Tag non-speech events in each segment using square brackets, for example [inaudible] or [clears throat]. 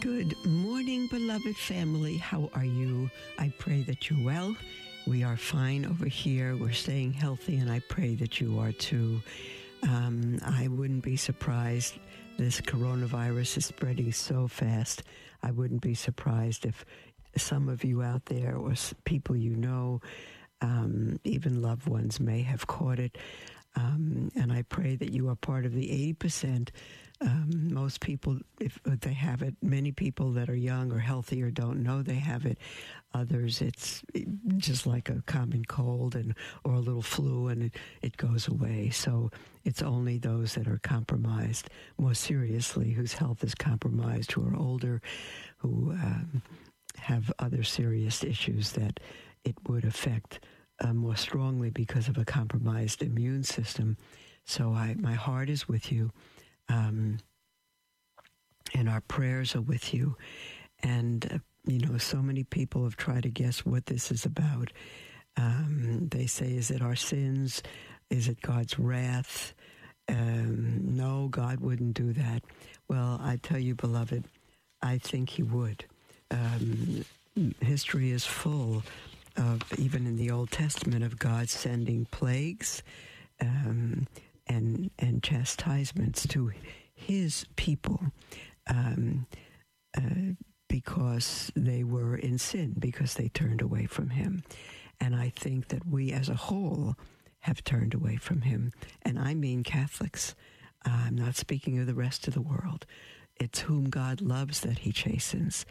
Good morning, beloved family. How are you? I pray that you're well. We are fine over here. We're staying healthy, and I pray that you are too. Um, I wouldn't be surprised. This coronavirus is spreading so fast. I wouldn't be surprised if some of you out there or people you know, um, even loved ones, may have caught it. Um, and I pray that you are part of the 80% um, most people, if they have it, many people that are young or healthy or don't know they have it. Others, it's just like a common cold and or a little flu, and it, it goes away. So it's only those that are compromised more seriously, whose health is compromised, who are older, who um, have other serious issues that it would affect uh, more strongly because of a compromised immune system. So I, my heart is with you. Um, and our prayers are with you. And, uh, you know, so many people have tried to guess what this is about. Um, they say, is it our sins? Is it God's wrath? Um, no, God wouldn't do that. Well, I tell you, beloved, I think He would. Um, history is full of, even in the Old Testament, of God sending plagues um, and and chastisements to his people um, uh, because they were in sin because they turned away from him. And i think that we as a whole have turned away from him. And i mean catholics. I'm not speaking of the rest of the world. It's whom god loves that he chastens.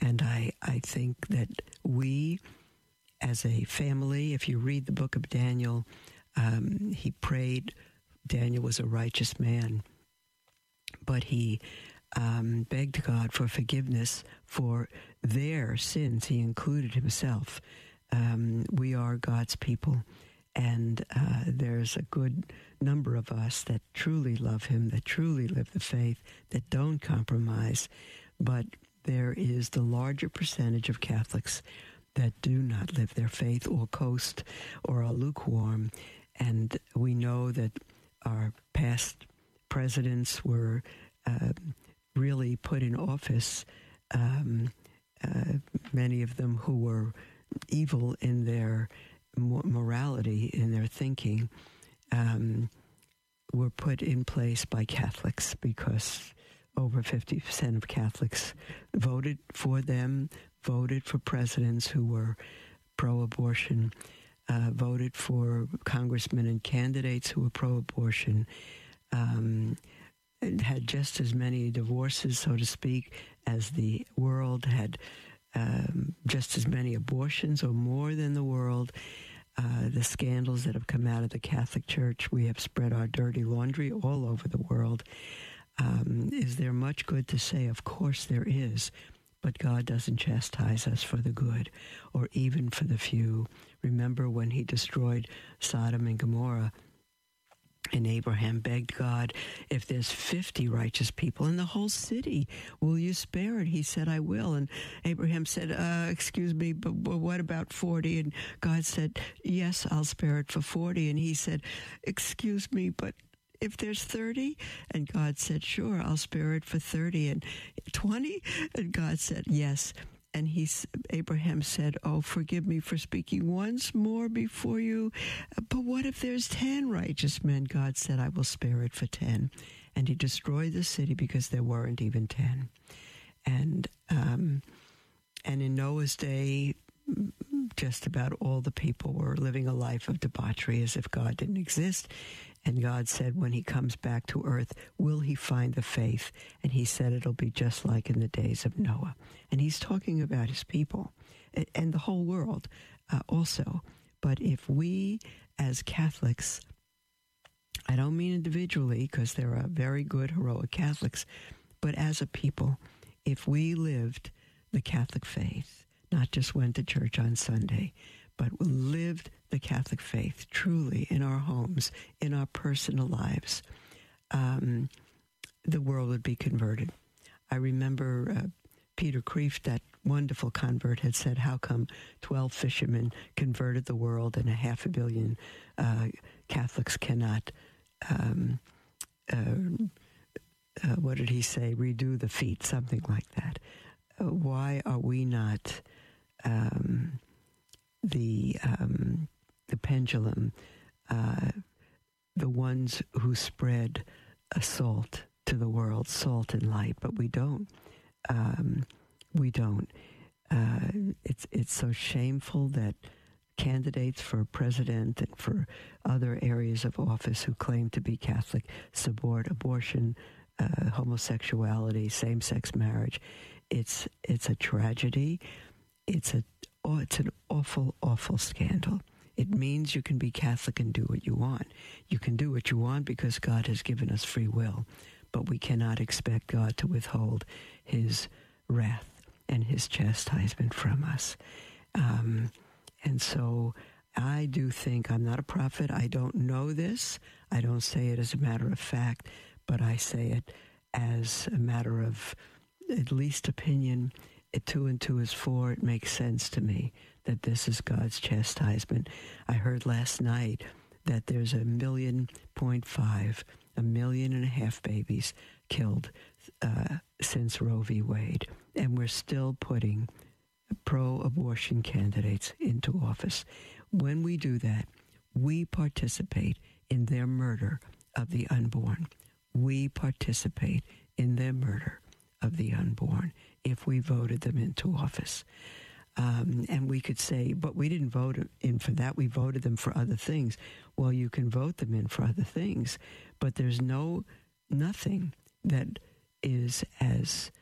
And i i think that we as a family if you read the book of daniel um, he prayed Daniel was a righteous man, but he um, begged God for forgiveness for their sins. He included himself. Um, we are God's people, and uh, there's a good number of us that truly love Him, that truly live the faith, that don't compromise. But there is the larger percentage of Catholics that do not live their faith or coast or are lukewarm. And we know that our past presidents were uh, really put in office, um, uh, many of them who were evil in their morality, in their thinking, um, were put in place by Catholics because over 50% of Catholics voted for them, voted for presidents who were pro abortion uh, voted for congressmen and candidates who were pro-abortion, um, had just as many divorces, so to speak, as the world had. Um, just as many abortions or more than the world. Uh, the scandals that have come out of the Catholic Church, we have spread our dirty laundry all over the world. Um, is there much good to say? Of course there is, but God doesn't chastise us for the good or even for the few. Remember when he destroyed Sodom and Gomorrah? And Abraham begged God, if there's 50 righteous people in the whole city, will you spare it? He said, I will. And Abraham said, uh, excuse me, but what about 40? And God said, yes, I'll spare it for 40. And he said, excuse me, but if there's 30? And God said, sure, I'll spare it for 30 and 20. And God said, yes. And he, Abraham said, Oh, forgive me for speaking once more before you. But what if there's 10 righteous men? God said, I will spare it for 10. And he destroyed the city because there weren't even 10. And, um, and in Noah's day, just about all the people were living a life of debauchery as if God didn't exist. And God said, when he comes back to earth, will he find the faith? And he said, it'll be just like in the days of Noah. And he's talking about his people and the whole world uh, also. But if we as Catholics, I don't mean individually, because there are very good, heroic Catholics, but as a people, if we lived the Catholic faith, not just went to church on Sunday, but lived the Catholic faith truly in our homes, in our personal lives, um, the world would be converted. I remember uh, Peter Kreeft, that wonderful convert, had said, How come 12 fishermen converted the world and a half a billion uh, Catholics cannot, um, uh, uh what did he say, redo the feat, something like that? Uh, why are we not um, the, um, the pendulum, uh, the ones who spread assault to the world, salt and light, but we don't um, we don't. Uh, it's it's so shameful that candidates for president and for other areas of office who claim to be Catholic support abortion, uh, homosexuality, same-sex marriage. It's it's a tragedy. It's a oh, it's an awful awful scandal. It means you can be Catholic and do what you want. You can do what you want because God has given us free will, but we cannot expect God to withhold his wrath and his chastisement from us. Um, and so I do think I'm not a prophet. I don't know this. I don't say it as a matter of fact, but I say it as a matter of at least opinion. It, two and two is four. It makes sense to me that this is God's chastisement. I heard last night that there's a million point five, a million and a half babies killed uh, since Roe v. Wade, and we're still putting pro abortion candidates into office. When we do that, we participate in their murder of the unborn. We participate in their murder of the unborn if we voted them into office. Um, and we could say, but we didn't vote in for that. We voted them for other things. Well, you can vote them in for other things, but there's no nothing that is as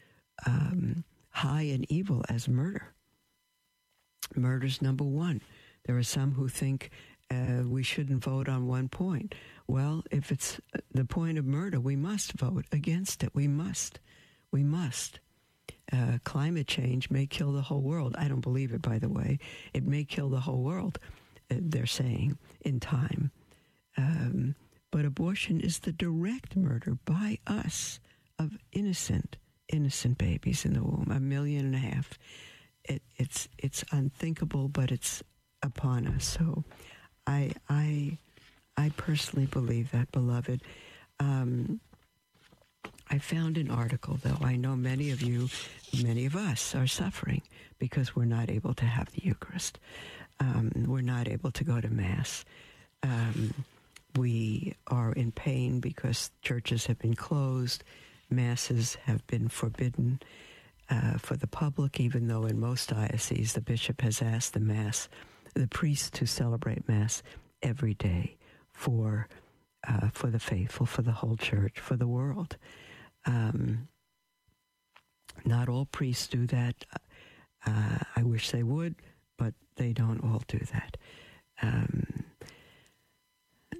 um, high and evil as murder. Murder's number one. There are some who think uh, we shouldn't vote on one point. Well, if it's uh, the point of murder, we must vote against it. We must. We must. Uh, climate change may kill the whole world. I don't believe it, by the way. It may kill the whole world, uh, they're saying, in time. Um, but abortion is the direct murder by us of innocent, innocent babies in the womb, a million and a half. It, it's it's unthinkable, but it's upon us. So, I I I personally believe that, beloved. Um, I found an article, though I know many of you, many of us, are suffering because we're not able to have the Eucharist. Um, we're not able to go to Mass. Um, we are in pain because churches have been closed masses have been forbidden uh, for the public, even though in most dioceses the bishop has asked the mass, the priest to celebrate mass every day for uh, for the faithful, for the whole church, for the world. Um, not all priests do that. Uh, I wish they would, but they don't all do that. Um,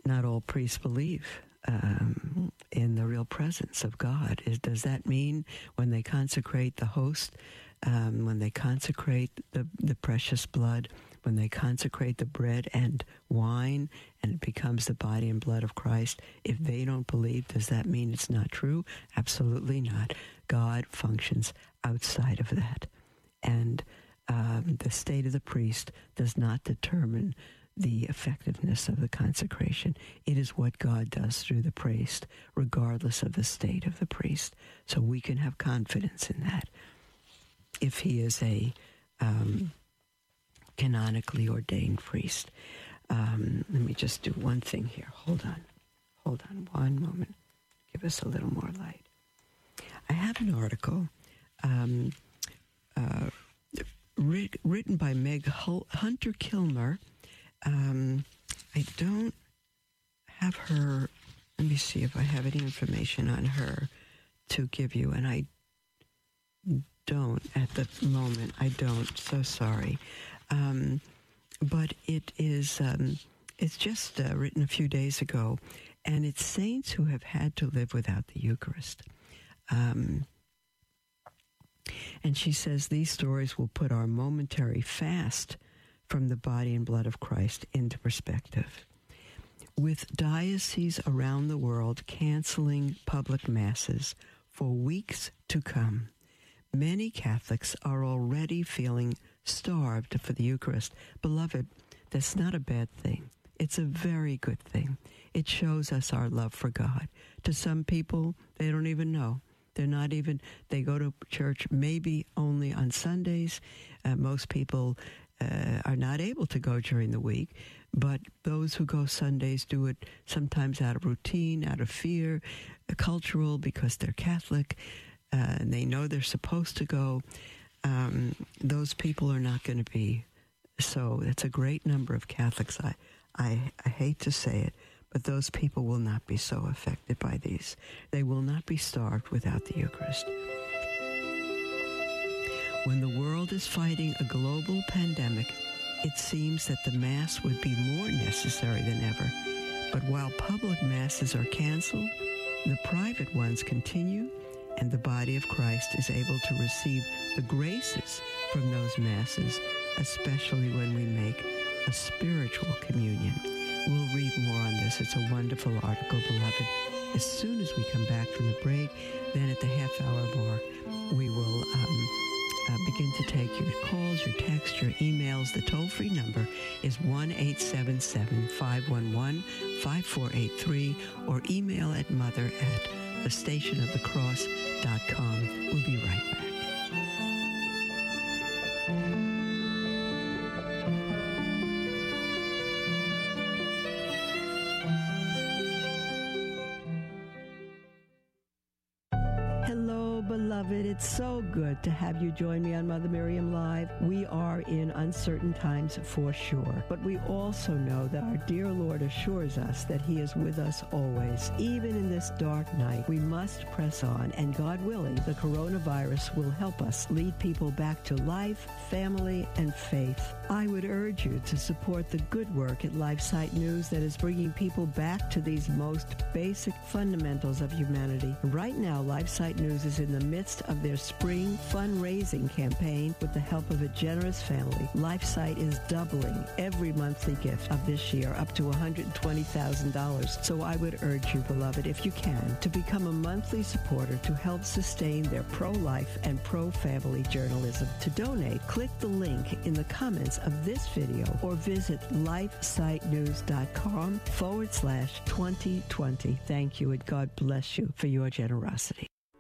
not all priests believe um, in the real presence of God. Is, does that mean when they consecrate the host, um, when they consecrate the, the precious blood, when they consecrate the bread and wine and it becomes the body and blood of Christ, if they don't believe, does that mean it's not true? Absolutely not. God functions outside of that. And um, the state of the priest does not determine the effectiveness of the consecration. It is what God does through the priest, regardless of the state of the priest. So we can have confidence in that. If he is a um, canonically ordained priest. Um, let me just do one thing here. Hold on. Hold on one moment. Give us a little more light. I have an article um, uh, written by Meg Hunter Kilmer um, I don't have her. Let me see if I have any information on her to give you, and I don't at the moment. I don't. So sorry. Um, but it is. Um, it's just uh, written a few days ago, and it's saints who have had to live without the Eucharist. Um, And she says these stories will put our momentary fast from the body and blood of Christ into perspective. With dioceses around the world canceling public masses for weeks to come, many Catholics are already feeling starved for the Eucharist. Beloved, that's not a bad thing. It's a very good thing. It shows us our love for God. To some people, they don't even know. They're not even, they go to church maybe only on Sundays. Uh, most people uh, are not able to go during the week, but those who go Sundays do it sometimes out of routine, out of fear, uh, cultural, because they're Catholic, uh, and they know they're supposed to go. Um, those people are not going to be. So it's a great number of Catholics. I, I, I hate to say it, but those people will not be so affected by these. They will not be starved without the Eucharist. When the world is fighting a global pandemic, it seems that the Mass would be more necessary than ever. But while public Masses are canceled, the private ones continue, and the body of Christ is able to receive the graces from those Masses, especially when we make a spiritual communion. We'll read more on this. It's a wonderful article, beloved. As soon as we come back from the break, then at the half hour mark, we will um, uh, begin to take your calls, your texts, your emails. The toll free number is 1 877 511 5483 or email at mother at the stationofthecross.com. We'll be right back. Good to have you join me on Mother Miriam Live. We are in uncertain times for sure, but we also know that our dear Lord assures us that He is with us always. Even in this dark night, we must press on, and God willing, the coronavirus will help us lead people back to life, family, and faith. I would urge you to support the good work at LifeSite News that is bringing people back to these most basic fundamentals of humanity. Right now, LifeSite News is in the midst of their spring fundraising campaign with the help of a generous family. LifeSite is doubling every monthly gift of this year up to $120,000. So I would urge you, beloved, if you can, to become a monthly supporter to help sustain their pro-life and pro-family journalism. To donate, click the link in the comments of this video or visit lifesitenews.com forward slash 2020. Thank you and God bless you for your generosity.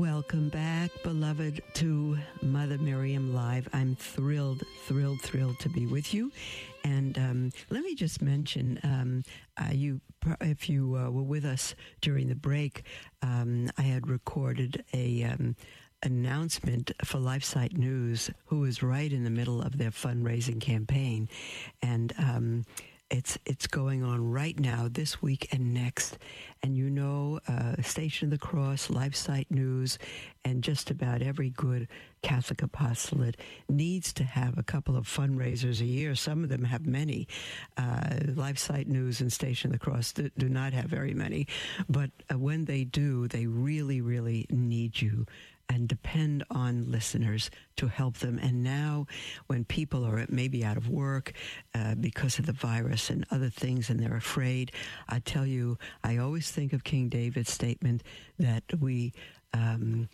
Welcome back, beloved, to Mother Miriam Live. I'm thrilled, thrilled, thrilled to be with you. And um, let me just mention, um, uh, you, if you uh, were with us during the break, um, I had recorded a um, announcement for LifeSite News, who was right in the middle of their fundraising campaign, and um, it's it's going on right now, this week and next. And you know, uh, Station of the Cross, LifeSite News, and just about every good Catholic apostolate needs to have a couple of fundraisers a year. Some of them have many. Uh, LifeSite News and Station of the Cross do, do not have very many, but uh, when they do, they really, really need you and depend on listeners to help them. And now, when people are maybe out of work uh, because of the virus and other things and they're afraid, I tell you, I always think of King David's statement that we, um,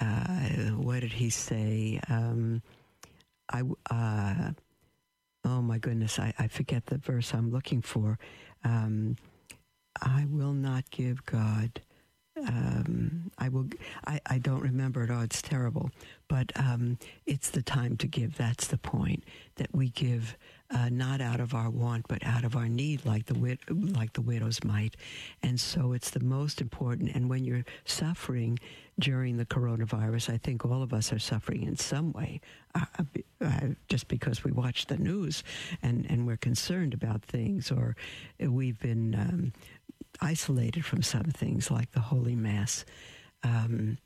uh, what did he say? Um, I, uh, oh my goodness, I, I, forget the verse I'm looking for. Um, I will not give God um, I will. I, I don't remember it. Oh, it's terrible. But um, it's the time to give. That's the point. That we give uh, not out of our want, but out of our need, like the wid- like the widows might. And so it's the most important. And when you're suffering during the coronavirus, I think all of us are suffering in some way, uh, uh, just because we watch the news and and we're concerned about things, or we've been. Um, isolated from some things like the Holy Mass. Um,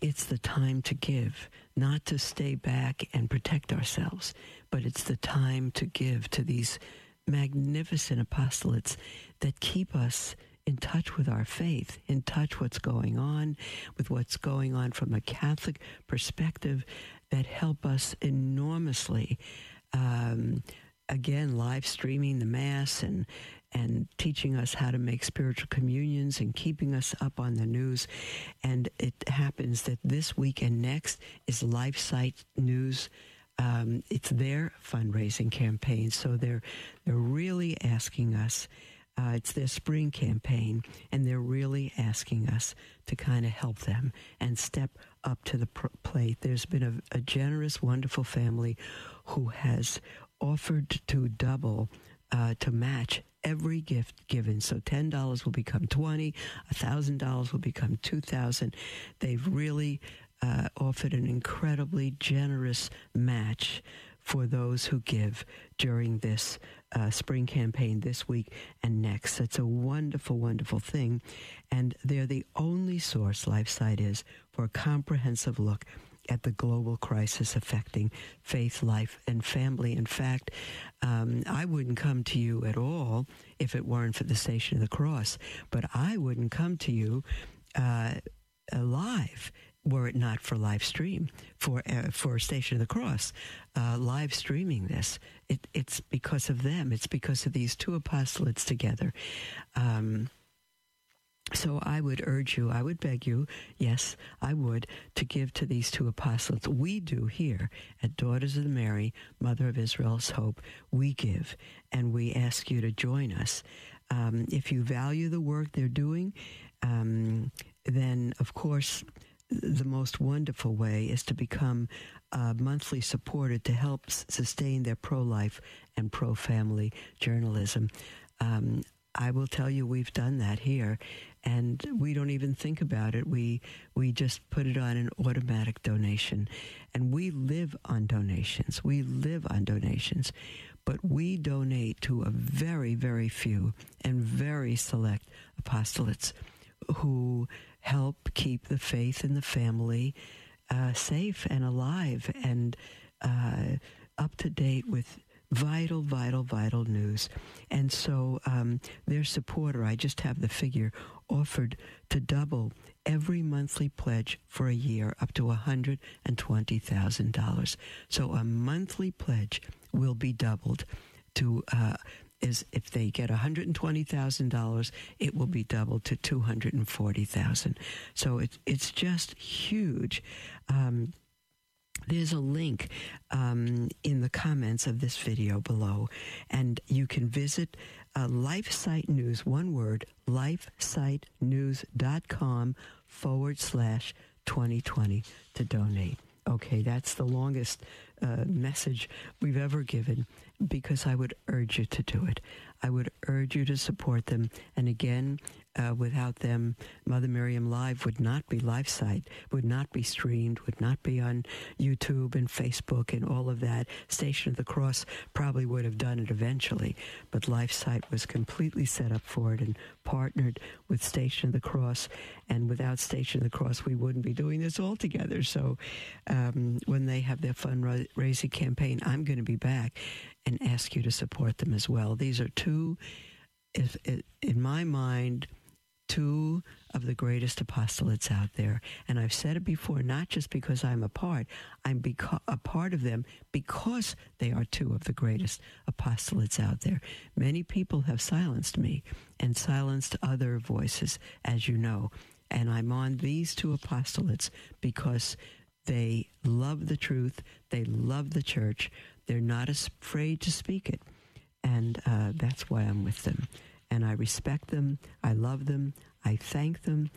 it's the time to give, not to stay back and protect ourselves, but it's the time to give to these magnificent apostolates that keep us in touch with our faith, in touch what's going on, with what's going on from a Catholic perspective, that help us enormously. Um, again, live streaming the Mass and and teaching us how to make spiritual communions and keeping us up on the news. And it happens that this week and next is LifeSite News. Um, it's their fundraising campaign, so they're they're really asking us. Uh, it's their spring campaign, and they're really asking us to kind of help them and step up to the pr- plate. There's been a, a generous, wonderful family who has offered to double uh, to match every gift given. So ten dollars will become twenty, a thousand dollars will become two thousand. They've really uh, offered an incredibly generous match for those who give during this uh, spring campaign this week and next. It's a wonderful, wonderful thing. And they're the only source, LifeSite is, for a comprehensive look at the global crisis affecting faith, life, and family. In fact, um, I wouldn't come to you at all if it weren't for the Station of the Cross, but I wouldn't come to you uh, live were it not for live stream for uh, for Station of the Cross, uh, live streaming this. It, it's because of them. It's because of these two apostolates together. Um, so I would urge you, I would beg you, yes, I would, to give to these two apostles. We do here at Daughters of Mary, Mother of Israel's Hope. We give, and we ask you to join us. Um, if you value the work they're doing, um, then of course the most wonderful way is to become monthly supporter to help sustain their pro-life and pro-family journalism. Um, I will tell you, we've done that here, and we don't even think about it. We we just put it on an automatic donation, and we live on donations. We live on donations, but we donate to a very very few and very select apostolates who help keep the faith in the family uh, safe and alive and uh, up to date with vital, vital, vital news. And so um, their supporter, I just have the figure, offered to double every monthly pledge for a year up to $120,000. So a monthly pledge will be doubled to uh, is if they get $120,000, it will be doubled to 240,000. So it, it's just huge. Um, there's a link um, in the comments of this video below, and you can visit uh, LifeSite News, one word, lifesitenews.com forward slash 2020 to donate. Okay, that's the longest uh, message we've ever given because I would urge you to do it. I would urge you to support them. And again, uh, without them, Mother Miriam Live would not be LifeSite, would not be streamed, would not be on YouTube and Facebook and all of that. Station of the Cross probably would have done it eventually, but LifeSite was completely set up for it and partnered with Station of the Cross. And without Station of the Cross, we wouldn't be doing this all together. So um, when they have their fundraising campaign, I'm going to be back and ask you to support them as well. These are two, if, in my mind, two of the greatest apostolates out there. And I've said it before, not just because I'm a part, I'm beca- a part of them because they are two of the greatest apostolates out there. Many people have silenced me and silenced other voices, as you know. And I'm on these two apostolates because they love the truth, they love the church, they're not afraid to speak it. And uh, that's why I'm with them. And I respect them. I love them. I thank them.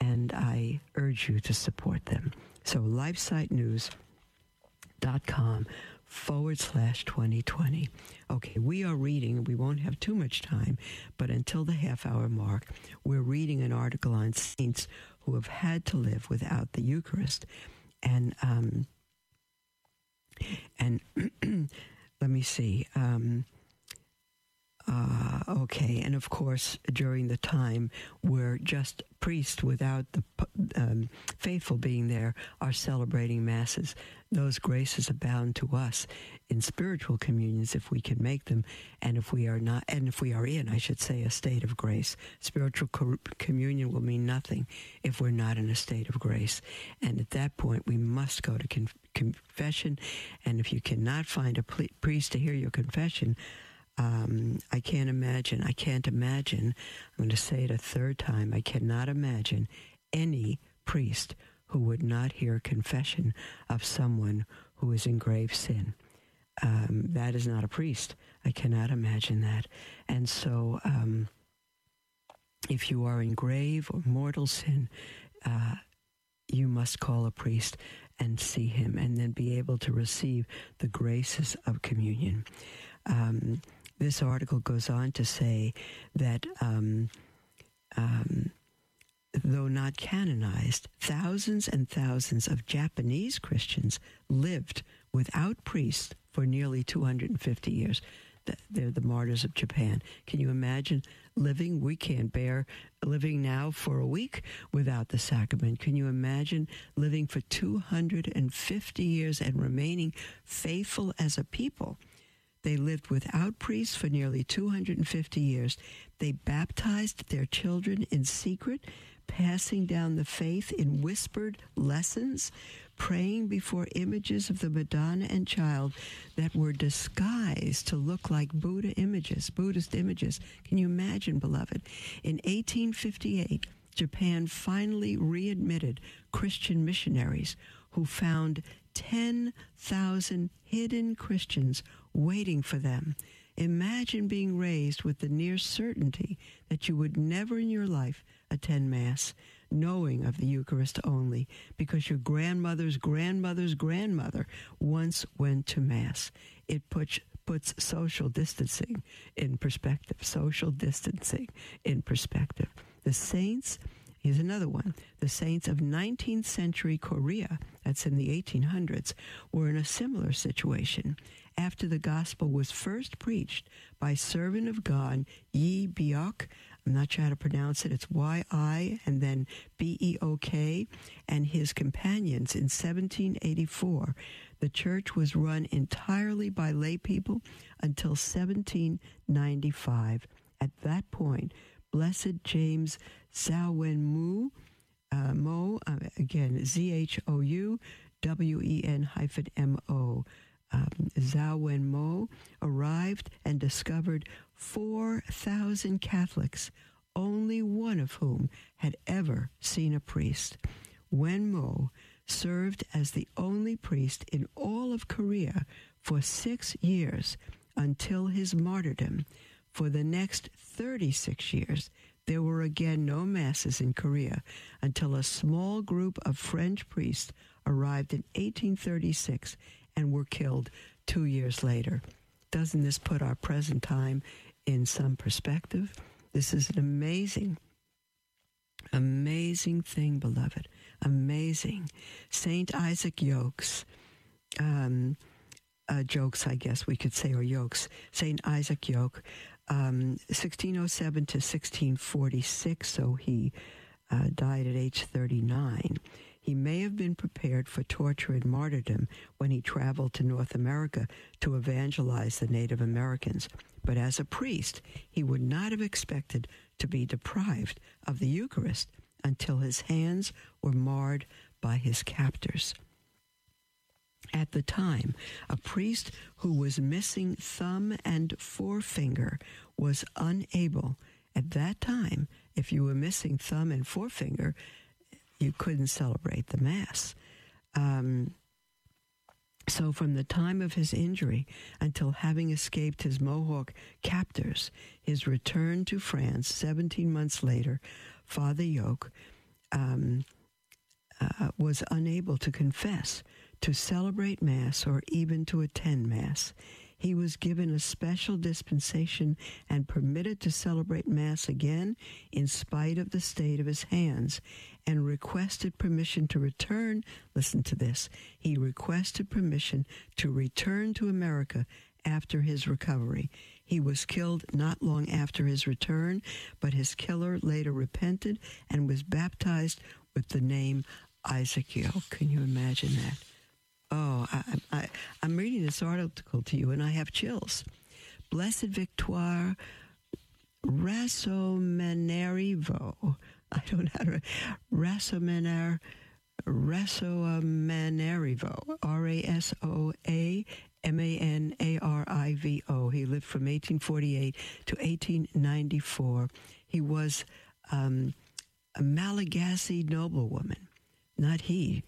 And I urge you to support them. So, lifesitenews.com forward slash 2020. Okay, we are reading, we won't have too much time, but until the half hour mark, we're reading an article on saints who have had to live without the Eucharist. And um, and [clears throat] let me see. Um, uh, okay, and of course, during the time where just priests without the um, faithful being there are celebrating masses, those graces abound to us in spiritual communions if we can make them, and if we are not, and if we are in, I should say, a state of grace. Spiritual co- communion will mean nothing if we're not in a state of grace, and at that point, we must go to con- confession. And if you cannot find a priest to hear your confession, um, I can't imagine. I can't imagine. I'm going to say it a third time. I cannot imagine any priest who would not hear confession of someone who is in grave sin. Um, that is not a priest. I cannot imagine that. And so, um, if you are in grave or mortal sin, uh, you must call a priest and see him and then be able to receive the graces of communion. Um, this article goes on to say that um, um, though not canonized, thousands and thousands of Japanese Christians lived without priests for nearly 250 years. They're the martyrs of Japan. Can you imagine living? We can't bear living now for a week without the sacrament. Can you imagine living for 250 years and remaining faithful as a people? They lived without priests for nearly 250 years. They baptized their children in secret, passing down the faith in whispered lessons, praying before images of the Madonna and Child that were disguised to look like Buddha images, Buddhist images. Can you imagine, beloved? In 1858, Japan finally readmitted Christian missionaries who found 10,000 hidden Christians waiting for them. Imagine being raised with the near certainty that you would never in your life attend Mass, knowing of the Eucharist only, because your grandmother's grandmother's grandmother once went to Mass. It puts, puts social distancing in perspective, social distancing in perspective. The saints, here's another one, the saints of 19th century Korea, that's in the 1800s, were in a similar situation after the gospel was first preached by servant of God Yi Beok. I'm not sure how to pronounce it. It's Y I and then B E O K and his companions in 1784. The church was run entirely by lay people until 1795. At that point, Blessed James Zhaowen Mu, uh, Mo, uh, again, Z H O U W E N hyphen M O, um, Zhao Wenmo arrived and discovered 4,000 Catholics, only one of whom had ever seen a priest. Wenmo served as the only priest in all of Korea for six years until his martyrdom. For the next 36 years, there were again no masses in Korea until a small group of French priests arrived in 1836 and were killed two years later. Doesn't this put our present time in some perspective? This is an amazing, amazing thing, beloved. Amazing. Saint Isaac Jogues, um, uh, jokes, I guess we could say, or yokes. Saint Isaac Jogues, um, 1607 to 1646, so he uh, died at age 39. He may have been prepared for torture and martyrdom when he traveled to North America to evangelize the Native Americans. But as a priest, he would not have expected to be deprived of the Eucharist until his hands were marred by his captors. At the time, a priest who was missing thumb and forefinger was unable, at that time, if you were missing thumb and forefinger, you couldn't celebrate the Mass. Um, so, from the time of his injury until having escaped his Mohawk captors, his return to France 17 months later, Father Jogues um, uh, was unable to confess, to celebrate Mass, or even to attend Mass. He was given a special dispensation and permitted to celebrate Mass again in spite of the state of his hands and requested permission to return. Listen to this. He requested permission to return to America after his recovery. He was killed not long after his return, but his killer later repented and was baptized with the name Isaac Yo. Can you imagine that? Oh, I, I, I'm reading this article to you and I have chills. Blessed Victoire Rasoamanarivo. I don't know how to. Rasomaner. Rasoamanarivo. R A S O A M A N A R I V O. He lived from 1848 to 1894. He was um, a Malagasy noblewoman. Not he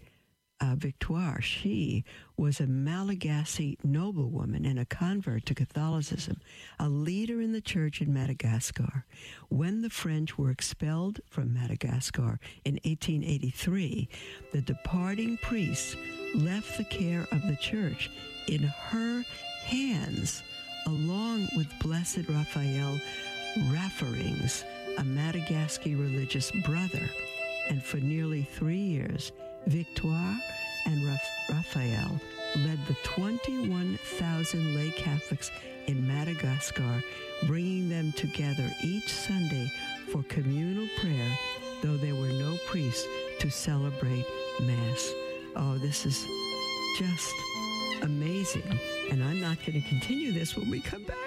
uh, Victoire. She was a Malagasy noblewoman and a convert to Catholicism, a leader in the church in Madagascar. When the French were expelled from Madagascar in 1883, the departing priests left the care of the church in her hands, along with Blessed Raphael Rafiringa, a Madagascar religious brother. And for nearly three years, Victoire and Raphael led the 21,000 lay Catholics in Madagascar, bringing them together each Sunday for communal prayer, though there were no priests to celebrate Mass. Oh, this is just amazing. And I'm not going to continue this when we come back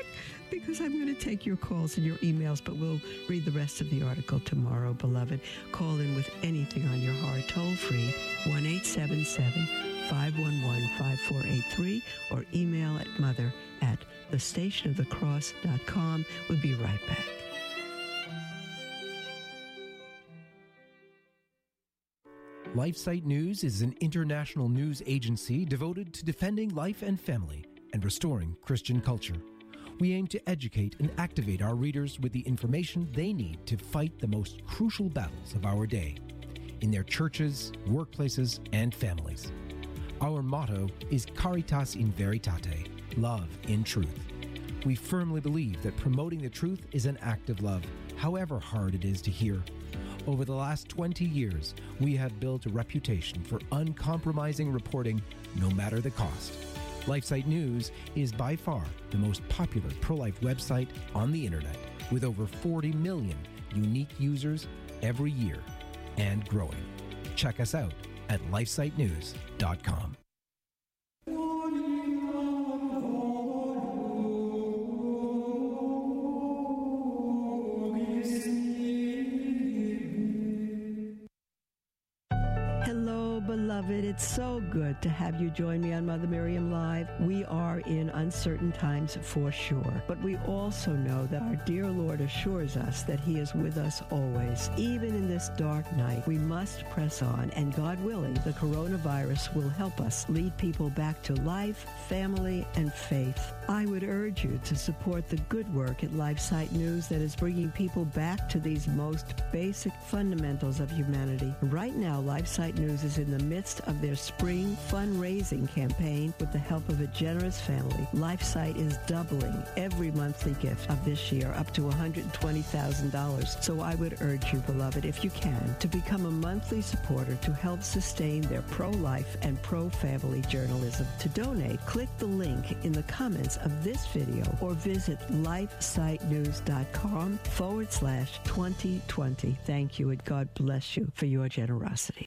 because I'm going to take your calls and your emails, but we'll read the rest of the article tomorrow, beloved. Call in with anything on your heart, toll free, 1 877 511 5483, or email at mother at thestationofthecross.com. We'll be right back. LifeSite News is an international news agency devoted to defending life and family and restoring Christian culture we aim to educate and activate our readers with the information they need to fight the most crucial battles of our day in their churches, workplaces, and families. Our motto is Caritas in Veritate, love in truth. We firmly believe that promoting the truth is an act of love, however hard it is to hear. Over the last 20 years, we have built a reputation for uncompromising reporting no matter the cost. LifeSite News is by far the most popular pro life website on the internet, with over 40 million unique users every year and growing. Check us out at lifesitenews.com. to have you join me on Mother Miriam Live. We are in uncertain times for sure, but we also know that our dear Lord assures us that He is with us always. Even in this dark night, we must press on, and God willing, the coronavirus will help us lead people back to life, family, and faith. I would urge you to support the good work at LifeSite News that is bringing people back to these most basic fundamentals of humanity. Right now, LifeSite News is in the midst of their spring fundraising campaign with the help of a generous family. LifeSite is doubling every monthly gift of this year up to $120,000. So I would urge you, beloved, if you can, to become a monthly supporter to help sustain their pro-life and pro-family journalism. To donate, click the link in the comments of this video or visit lifesitenews.com forward slash 2020. Thank you and God bless you for your generosity.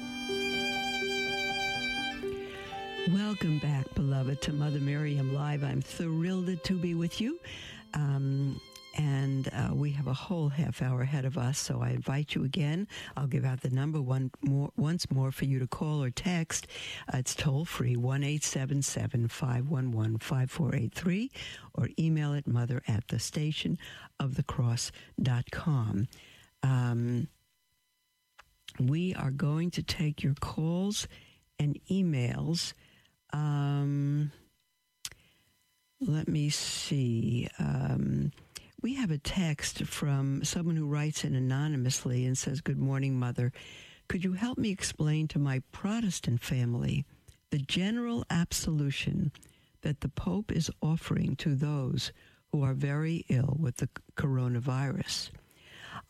Welcome back, beloved, to Mother Miriam Live. I'm thrilled to be with you. Um, and uh, we have a whole half hour ahead of us, so I invite you again. I'll give out the number one more once more for you to call or text. Uh, it's toll free one eight seven seven five one one five four eight three, or email it mother at the station of the. Um, we are going to take your calls and emails. Um, let me see. Um, we have a text from someone who writes in anonymously and says, Good morning, Mother. Could you help me explain to my Protestant family the general absolution that the Pope is offering to those who are very ill with the coronavirus?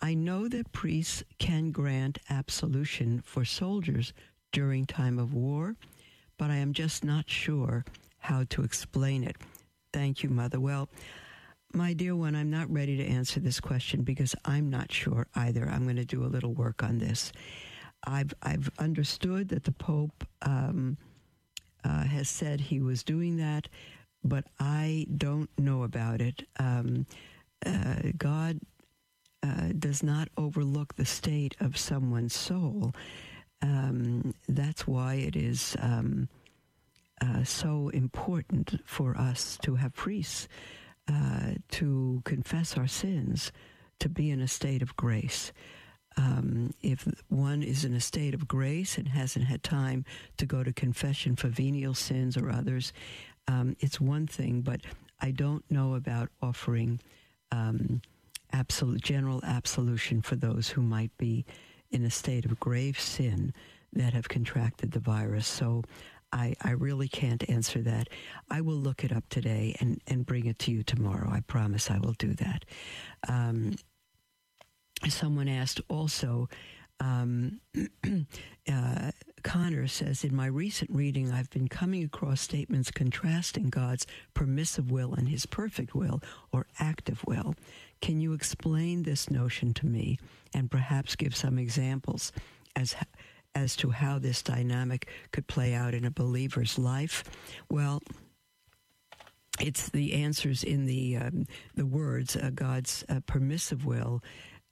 I know that priests can grant absolution for soldiers during time of war, but I am just not sure how to explain it. Thank you, Mother. Well, my dear one, I'm not ready to answer this question because I'm not sure either. I'm going to do a little work on this. I've I've understood that the Pope um, uh, has said he was doing that, but I don't know about it. Um, uh, God uh, does not overlook the state of someone's soul. Um, that's why it is um, uh, so important for us to have priests uh, to confess our sins, to be in a state of grace. Um, if one is in a state of grace and hasn't had time to go to confession for venial sins or others, um, it's one thing, but I don't know about offering um, absolute, general absolution for those who might be in a state of grave sin that have contracted the virus. So I, I really can't answer that. I will look it up today and, and bring it to you tomorrow. I promise I will do that. Um, someone asked also, um, [clears throat] uh, Connor says, in my recent reading, I've been coming across statements contrasting God's permissive will and his perfect will or active will. Can you explain this notion to me and perhaps give some examples as as to how this dynamic could play out in a believer's life? Well, it's the answers in the um, the words. Uh, God's uh, permissive will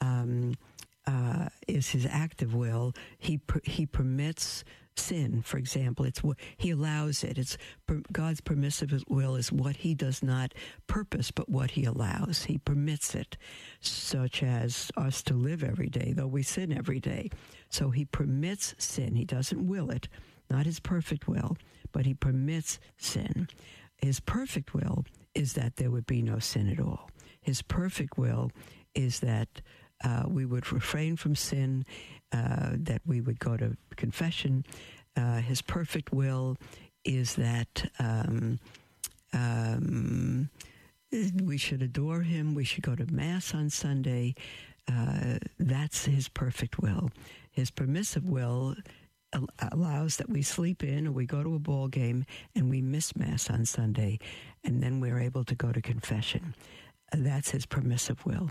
um, uh, is His active will. He per- He permits sin, for example. It's what He allows it. It's God's permissive will is what He does not purpose, but what He allows. He permits it, such as us to live every day, though we sin every day. So he permits sin. He doesn't will it, not his perfect will, but he permits sin. His perfect will is that there would be no sin at all. His perfect will is that uh, we would refrain from sin, uh, that we would go to confession. Uh, his perfect will is that um, um, we should adore him. We should go to Mass on Sunday. Uh, that's his perfect will. His permissive will allows that we sleep in or we go to a ball game and we miss Mass on Sunday, and then we're able to go to confession. That's his permissive will.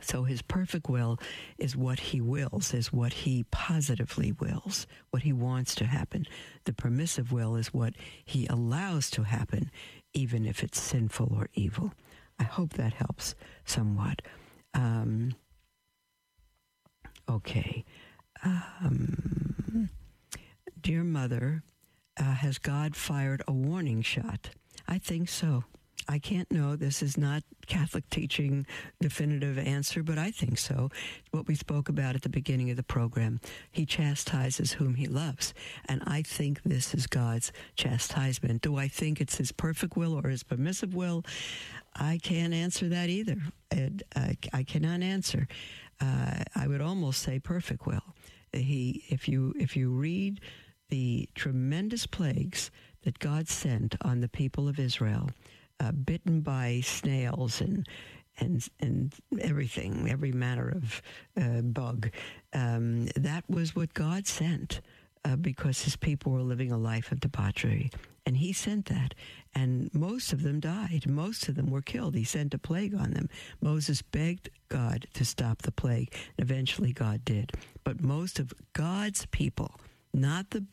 So his perfect will is what he wills, is what he positively wills, what he wants to happen. The permissive will is what he allows to happen, even if it's sinful or evil. I hope that helps somewhat. Um, okay. Um, dear mother, Uh, has God fired a warning shot? I think so. I can't know. This is not Catholic teaching definitive answer, but I think so. What we spoke about at the beginning of the program. He chastises whom he loves. And I think this is God's chastisement. Do I think it's his perfect will or his permissive will? I can't answer that either. Uh, I cannot answer. Uh, I would almost say perfect will. He, if you if you read the tremendous plagues that God sent on the people of Israel, uh, bitten by snails and and and everything, every manner of uh, bug. Um, that was what God sent uh, because His people were living a life of debauchery, and He sent that. And most of them died. Most of them were killed. He sent a plague on them. Moses begged God to stop the plague. And eventually, God did. But most of God's people, not the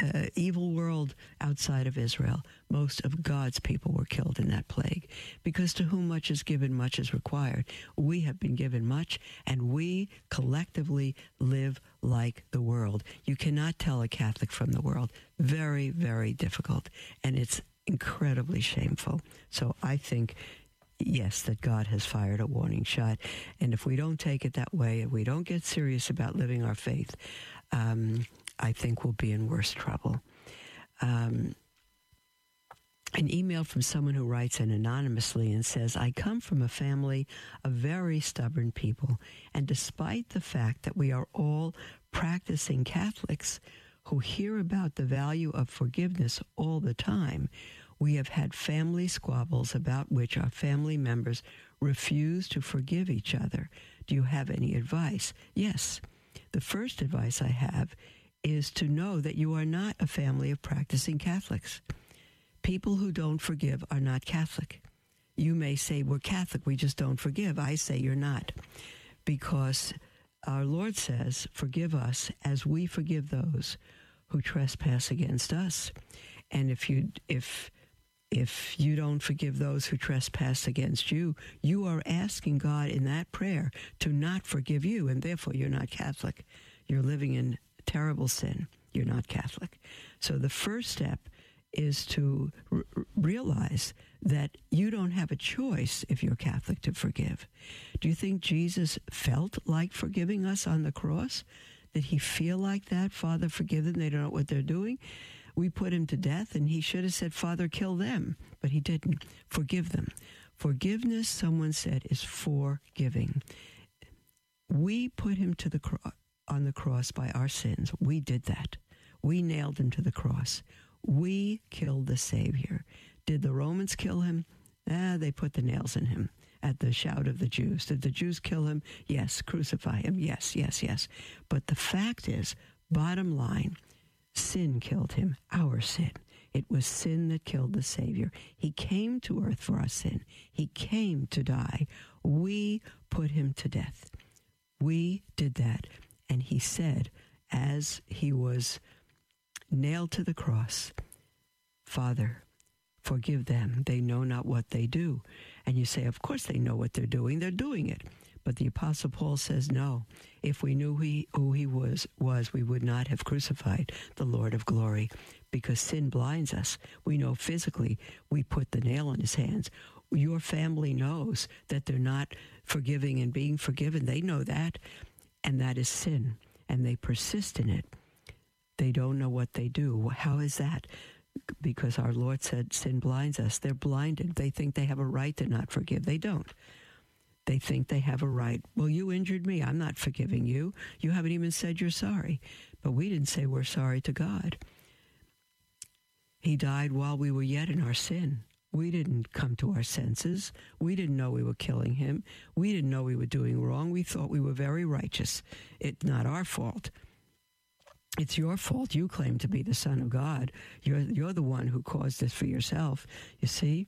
uh, evil world outside of Israel, most of God's people were killed in that plague. Because to whom much is given, much is required. We have been given much, and we collectively live like the world. You cannot tell a Catholic from the world. Very, very difficult. And it's incredibly shameful. So I think yes, that God has fired a warning shot. And if we don't take it that way, if we don't get serious about living our faith, um, I think we'll be in worse trouble. Um, an email from someone who writes in anonymously and says, I come from a family of very stubborn people, and despite the fact that we are all practicing Catholics who hear about the value of forgiveness all the time, we have had family squabbles about which our family members refuse to forgive each other. Do you have any advice? Yes. The first advice I have is to know that you are not a family of practicing Catholics. People who don't forgive are not Catholic. You may say, We're Catholic, we just don't forgive. I say you're not. Because our Lord says, Forgive us as we forgive those who trespass against us. And if you, if, if you don't forgive those who trespass against you, you are asking God in that prayer to not forgive you, and therefore you're not Catholic. You're living in terrible sin. You're not Catholic. So the first step is to r- realize that you don't have a choice if you're Catholic to forgive. Do you think Jesus felt like forgiving us on the cross? Did he feel like that? Father, forgive them. They don't know what they're doing. We put him to death, and he should have said, Father, kill them. But he didn't. Forgive them. Forgiveness, someone said, is forgiving. We put him to the cross on the cross by our sins. We did that. We nailed him to the cross. We killed the Savior. Did the Romans kill him? Ah, they put the nails in him at the shout of the Jews. Did the Jews kill him? Yes. Crucify him? Yes, yes, yes. But the fact is, bottom line, sin killed him, our sin. It was sin that killed the Savior. He came to earth for our sin. He came to die. We put him to death. We did that. And he said, as he was nailed to the cross, Father, forgive them. They know not what they do. And you say, Of course they know what they're doing. They're doing it. But the Apostle Paul says, No. If we knew he, who he was, was, we would not have crucified the Lord of glory because sin blinds us. We know physically we put the nail in his hands. Your family knows that they're not forgiving and being forgiven. They know that and that is sin, and they persist in it. They don't know what they do. How is that? Because our Lord said sin blinds us. They're blinded. They think they have a right to not forgive. They don't. They think they have a right. Well, you injured me. I'm not forgiving you. You haven't even said you're sorry. But we didn't say we're sorry to God. He died while we were yet in our sin. We didn't come to our senses. We didn't know we were killing him. We didn't know we were doing wrong. We thought we were very righteous. It's not our fault. It's your fault. You claim to be the Son of God. You're, you're the one who caused this for yourself. You see?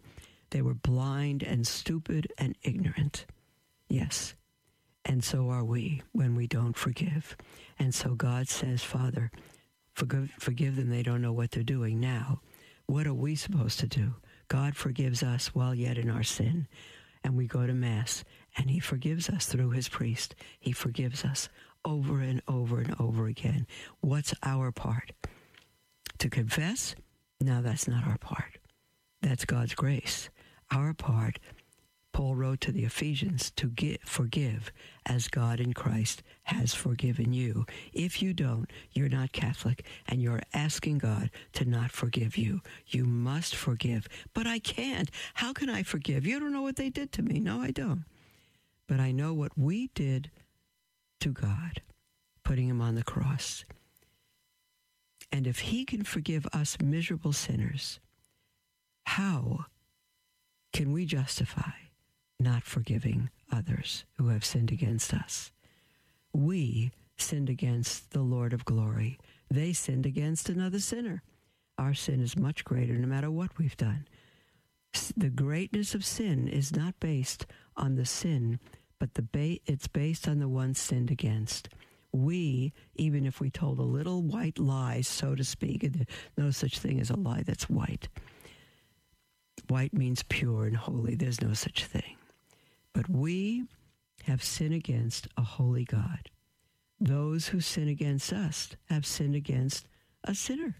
They were blind and stupid and ignorant. Yes. And so are we when we don't forgive. And so God says, Father, forgive, forgive them. They don't know what they're doing now. What are we supposed to do? God forgives us while yet in our sin. And we go to Mass, and He forgives us through His priest. He forgives us over and over and over again. What's our part? to confess, No, that's not our part. That's God's grace. Our part, Paul wrote to the Ephesians, to give, forgive as God in Christ has forgiven you. If you don't, you're not Catholic and you're asking God to not forgive you. You must forgive. But I can't. How can I forgive? You don't know what they did to me. No, I don't. But I know what we did to God, putting him on the cross. And if he can forgive us miserable sinners, how can we justify not forgiving others who have sinned against us? We sinned against the Lord of glory. They sinned against another sinner. Our sin is much greater no matter what we've done. The greatness of sin is not based on the sin, but the ba- it's based on the one sinned against we, even if we told a little white lie, so to speak, no such thing as a lie that's white. White means pure and holy. There's no such thing. But we have sinned against a holy God. Those who sin against us have sinned against a sinner.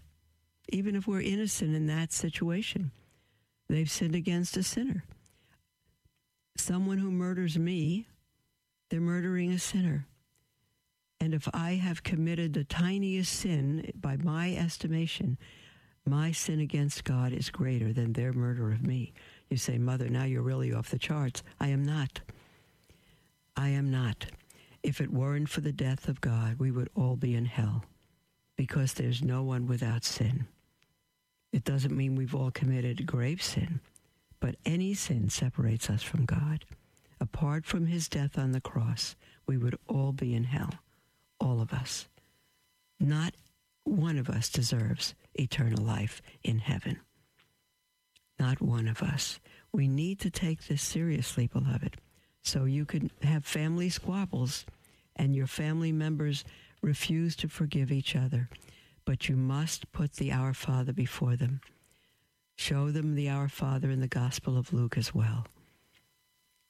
Even if we're innocent in that situation, they've sinned against a sinner. Someone who murders me, they're murdering a sinner. And if I have committed the tiniest sin, by my estimation, my sin against God is greater than their murder of me. You say, Mother, now you're really off the charts. I am not. I am not. If it weren't for the death of God, we would all be in hell because there's no one without sin. It doesn't mean we've all committed grave sin, but any sin separates us from God. Apart from his death on the cross, we would all be in hell all of us. Not one of us deserves eternal life in heaven. Not one of us. We need to take this seriously, beloved. So you can have family squabbles and your family members refuse to forgive each other, but you must put the Our Father before them. Show them the Our Father in the Gospel of Luke as well.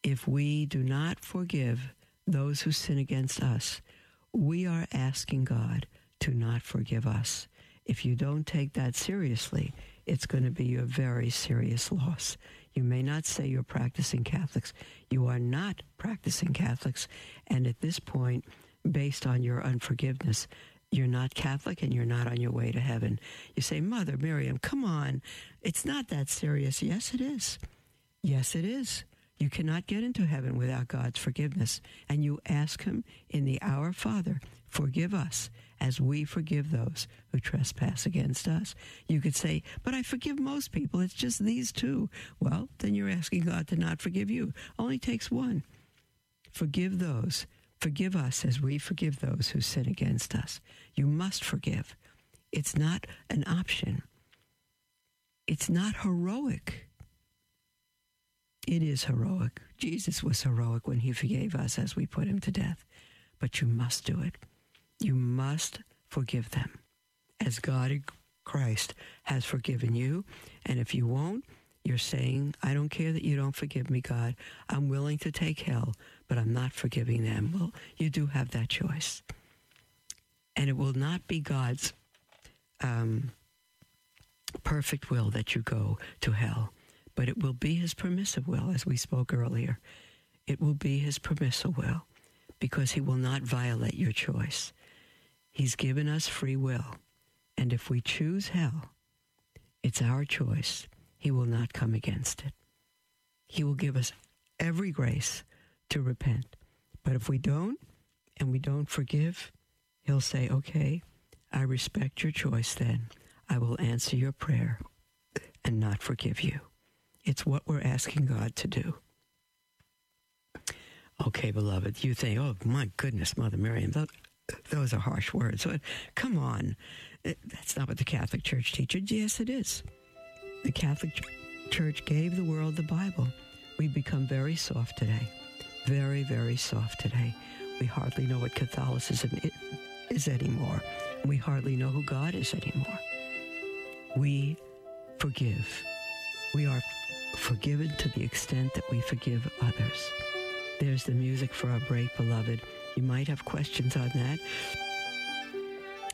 If we do not forgive those who sin against us, we are asking God to not forgive us. If you don't take that seriously, it's going to be a very serious loss. You may not say you're practicing Catholics. You are not practicing Catholics. And at this point, based on your unforgiveness, you're not Catholic and you're not on your way to heaven. You say, Mother Miriam, come on. It's not that serious. Yes, it is. Yes, it is. You cannot get into heaven without God's forgiveness. And you ask Him in the Our Father, forgive us as we forgive those who trespass against us. You could say, but I forgive most people. It's just these two. Well, then you're asking God to not forgive you. Only takes one. Forgive those. Forgive us as we forgive those who sin against us. You must forgive. It's not an option. It's not heroic. It is heroic. Jesus was heroic when he forgave us as we put him to death. But you must do it. You must forgive them as God in Christ has forgiven you. And if you won't, you're saying, I don't care that you don't forgive me, God. I'm willing to take hell, but I'm not forgiving them. Well, you do have that choice. And it will not be God's um, perfect will that you go to hell but it will be his permissive will, as we spoke earlier. It will be his permissive will because he will not violate your choice. He's given us free will. And if we choose hell, it's our choice. He will not come against it. He will give us every grace to repent. But if we don't and we don't forgive, he'll say, okay, I respect your choice then. I will answer your prayer and not forgive you. It's what we're asking God to do. Okay, beloved, you think, oh my goodness, Mother Miriam, those are harsh words. But come on. That's not what the Catholic Church teaches. Yes, it is. The Catholic Church gave the world the Bible. We've become very soft today. Very, very soft today. We hardly know what Catholicism is anymore. We hardly know who God is anymore. We forgive. We are forgiven to the extent that we forgive others. There's the music for our break, beloved. You might have questions on that.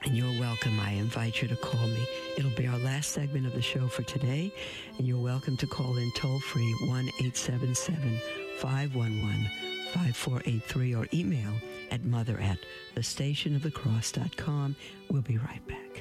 And you're welcome. I invite you to call me. It'll be our last segment of the show for today. And you're welcome to call in toll free 1 877 511 5483 or email at mother at thestationofthecross.com. We'll be right back.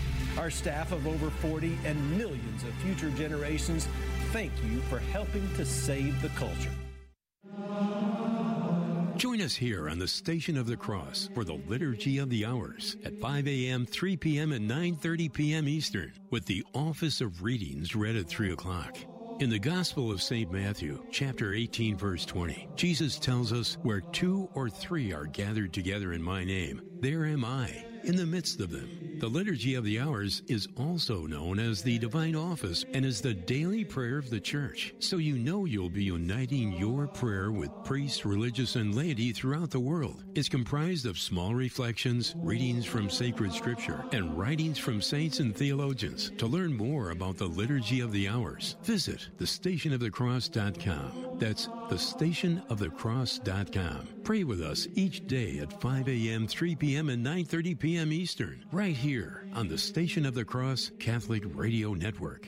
Our staff of over 40 and millions of future generations thank you for helping to save the culture. Join us here on the Station of the Cross for the Liturgy of the Hours at 5 a.m., 3 p.m., and 9.30 p.m. Eastern with the Office of Readings read at 3 o'clock. In the Gospel of St. Matthew, chapter 18, verse 20, Jesus tells us, Where two or three are gathered together in my name, there am I in the midst of them. The Liturgy of the Hours is also known as the Divine Office and is the daily prayer of the Church. So you know you'll be uniting your prayer with priests, religious, and laity throughout the world. It's comprised of small reflections, readings from sacred scripture, and writings from saints and theologians. To learn more about the Liturgy of the Hours, visit thestationofthecross.com. That's thestationofthecross.com. Pray with us each day at 5 a.m., 3 p.m., and 9.30 p.m. Eastern, right here on the Station of the Cross Catholic Radio Network.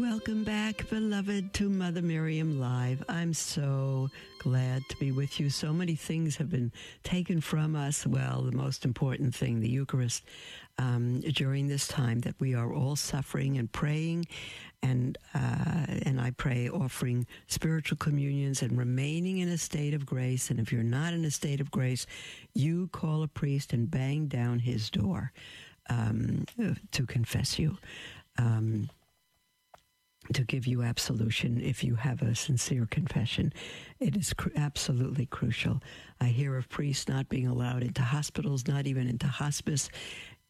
Welcome back, beloved, to Mother Miriam Live. I'm so glad to be with you. So many things have been taken from us. Well, the most important thing, the Eucharist, um, during this time that we are all suffering and praying. And uh, and I pray offering spiritual communions and remaining in a state of grace. And if you're not in a state of grace, you call a priest and bang down his door um, to confess you. Um, to give you absolution if you have a sincere confession. It is cr- absolutely crucial. I hear of priests not being allowed into hospitals, not even into hospice.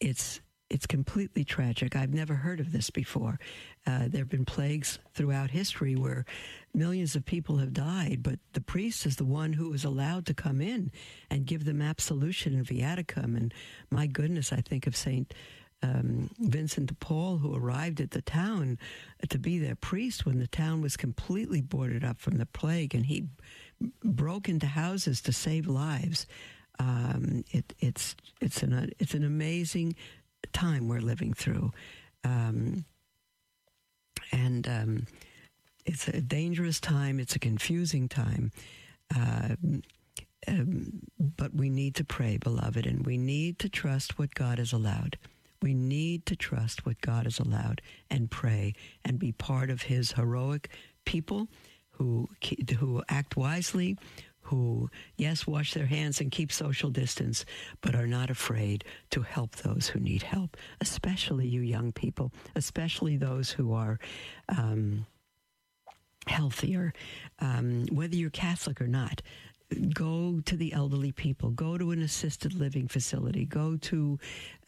It's it's completely tragic. I've never heard of this before. Uh, there have been plagues throughout history where millions of people have died, but the priest is the one who is allowed to come in and give them absolution and viaticum. And my goodness, I think of Saint um, Vincent de Paul, who arrived at the town to be their priest when the town was completely boarded up from the plague, and he broke into houses to save lives. Um, it, it's it's an it's an amazing time we're living through, um, and um, it's a dangerous time. It's a confusing time. Uh, um, but we need to pray, beloved, and we need to trust what God has allowed. We need to trust what God has allowed and pray and be part of His heroic people who who act wisely, who yes wash their hands and keep social distance, but are not afraid to help those who need help, especially you young people, especially those who are. Um, healthier, um, whether you're Catholic or not go to the elderly people, go to an assisted living facility, go to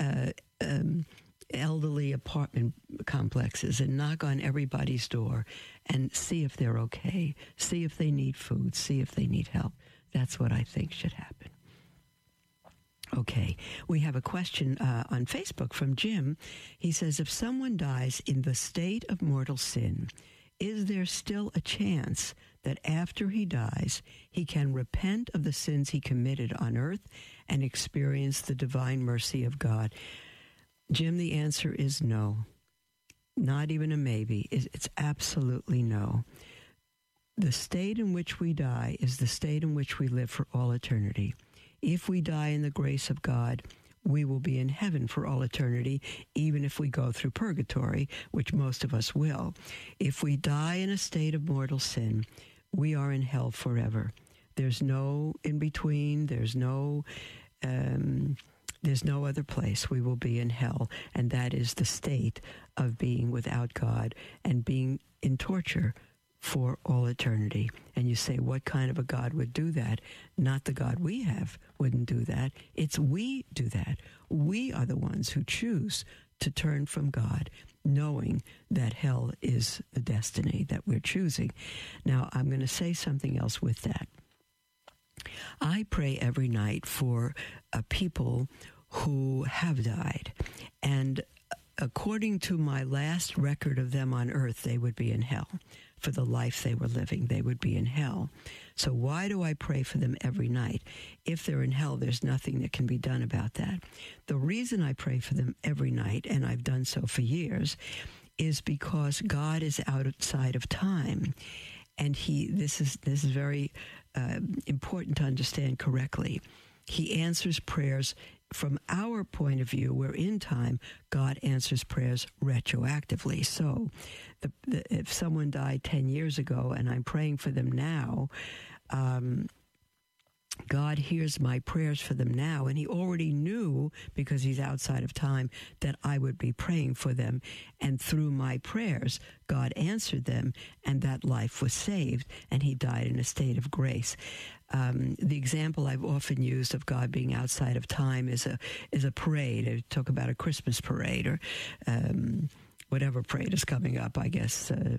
uh, um, elderly apartment complexes and knock on everybody's door and see if they're okay, see if they need food, see if they need help. That's what I think should happen. Okay, we have a question uh, on Facebook from Jim. He says, If someone dies in the state of mortal sin, is there still a chance that after he dies, he can repent of the sins he committed on earth and experience the divine mercy of God? Jim, the answer is no. Not even a maybe. It's absolutely no. The state in which we die is the state in which we live for all eternity. If we die in the grace of God, we will be in heaven for all eternity, even if we go through purgatory, which most of us will. If we die in a state of mortal sin, we are in hell forever. There's no in between. There's no. Um, there's no other place we will be in hell, and that is the state of being without God and being in torture for all eternity. And you say, what kind of a God would do that? Not the God we have wouldn't do that. It's we do that. We are the ones who choose to turn from God, knowing that hell is the destiny that we're choosing. Now, I'm going to say something else with that. I pray every night for uh, people who have died. And according to my last record of them on earth, they would be in hell for the life they were living. They would be in hell. So why do I pray for them every night? If they're in hell, there's nothing that can be done about that. The reason I pray for them every night, and I've done so for years, is because God is outside of time. And he, this is, this is very uh, important to understand correctly. He answers prayers from our point of view, we're in time, God answers prayers retroactively. So the, the, if someone died 10 years ago and I'm praying for them now, um, God hears my prayers for them now, and He already knew because He's outside of time that I would be praying for them. And through my prayers, God answered them, and that life was saved, and He died in a state of grace. Um, the example I've often used of God being outside of time is a is a parade. I talk about a Christmas parade or um, whatever parade is coming up. I guess uh,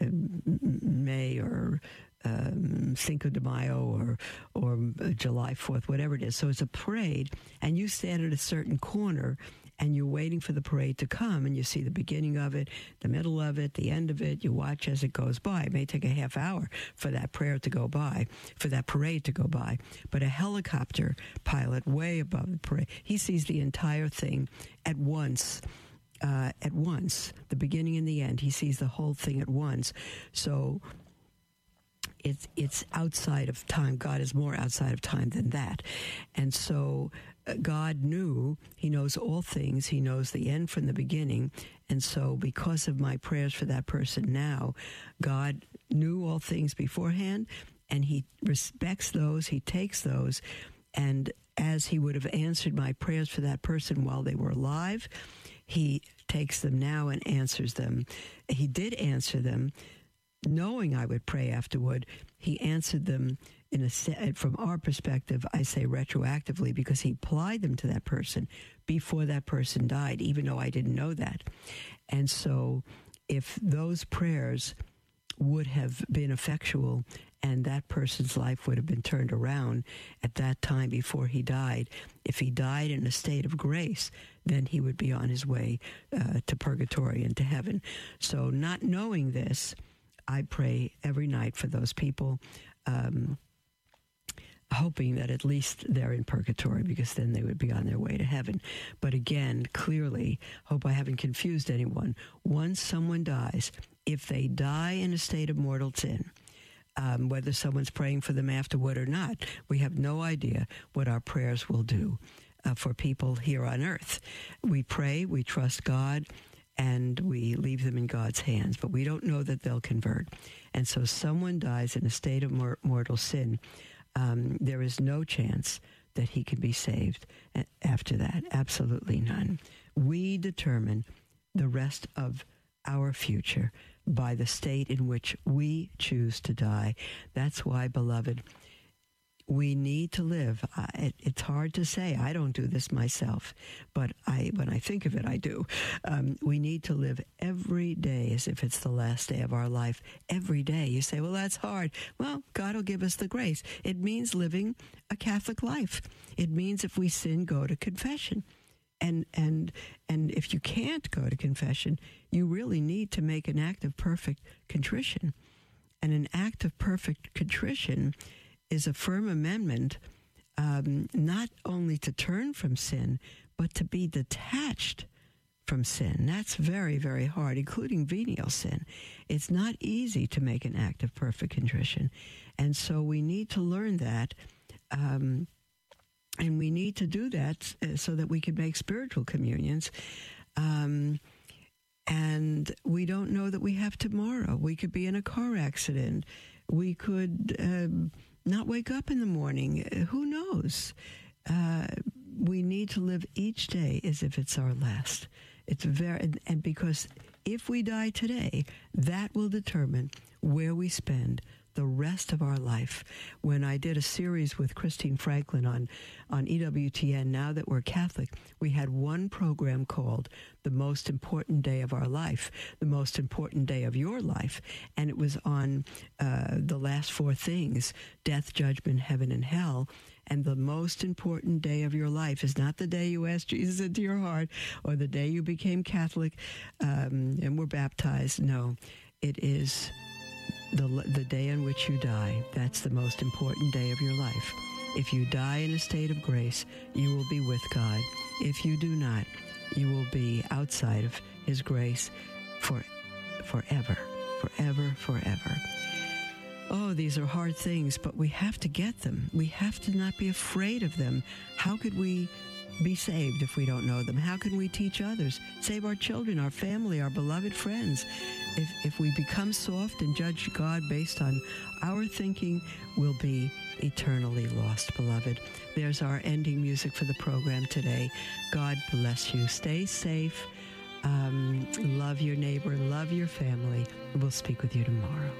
May or um, Cinco de Mayo or or uh, July Fourth, whatever it is. So it's a parade, and you stand at a certain corner and you're waiting for the parade to come and you see the beginning of it, the middle of it, the end of it. You watch as it goes by. It may take a half hour for that prayer to go by, for that parade to go by. But a helicopter pilot way above the parade, he sees the entire thing at once. Uh, at once, the beginning and the end. He sees the whole thing at once. So it's it's outside of time. God is more outside of time than that, and so God knew, He knows all things, He knows the end from the beginning. And so, because of my prayers for that person now, God knew all things beforehand, and He respects those, He takes those, and as He would have answered my prayers for that person while they were alive, He takes them now and answers them. He did answer them, knowing I would pray afterward. He answered them in a uh, from our perspective, I say retroactively because he applied them to that person before that person died, even though I didn't know that. And so, if those prayers would have been effectual and that person's life would have been turned around at that time before he died. If he died in a state of grace, then he would be on his way uh, to purgatory and to heaven. So, not knowing this, I pray every night for those people. Um, hoping that at least they're in purgatory because then they would be on their way to heaven. But again, clearly, hope I haven't confused anyone. Once someone dies, if they die in a state of mortal sin, um, whether someone's praying for them afterward or not, we have no idea what our prayers will do uh, for people here on earth. We pray, we trust God, and we leave them in God's hands, but we don't know that they'll convert. And so someone dies in a state of mor- mortal sin um, there is no chance that he can be saved after that. Absolutely none. We determine the rest of our future by the state in which we choose to die. That's why, beloved, we need to live. It, it's hard to say. I don't do this myself, but I, when I think of it, I do. Um, we need to live every day as if it's the last day of our life. Every day. You say, well, that's hard. Well, God will give us the grace. It means living a Catholic life. It means if we sin, go to confession. And, and, and if you can't go to confession, you really need to make an act of perfect contrition. And an act of perfect contrition is a firm amendment um, not only to turn from sin, but to be detached from sin. That's very, very hard, including venial sin. It's not easy to make an act of perfect contrition. And so we need to learn that. Um, and we need to do that uh, so that we can make spiritual communions. Um, and we don't know that we have tomorrow. We could be in a car accident. We could. Um, not wake up in the morning. Uh, who knows? Uh, we need to live each day as if it's our last. It's very, and, and because if we die today, that will determine where we spend the rest of our life. When I did a series with Christine Franklin on, on EWTN, now that we're Catholic, we had one program called The Most Important Day of Our Life, the most important day of your life. And it was on uh, the last four things death, judgment, heaven, and hell. And the most important day of your life is not the day you asked Jesus into your heart or the day you became Catholic um, and were baptized. No, it is the, the day on which you die. That's the most important day of your life. If you die in a state of grace, you will be with God. If you do not, you will be outside of His grace for forever, forever, forever. Oh, these are hard things, but we have to get them. We have to not be afraid of them. How could we be saved if we don't know them? How can we teach others? Save our children, our family, our beloved friends. If, if we become soft and judge God based on our thinking, we'll be eternally lost, beloved. There's our ending music for the program today. God bless you. Stay safe. Um, love your neighbor. Love your family. We'll speak with you tomorrow.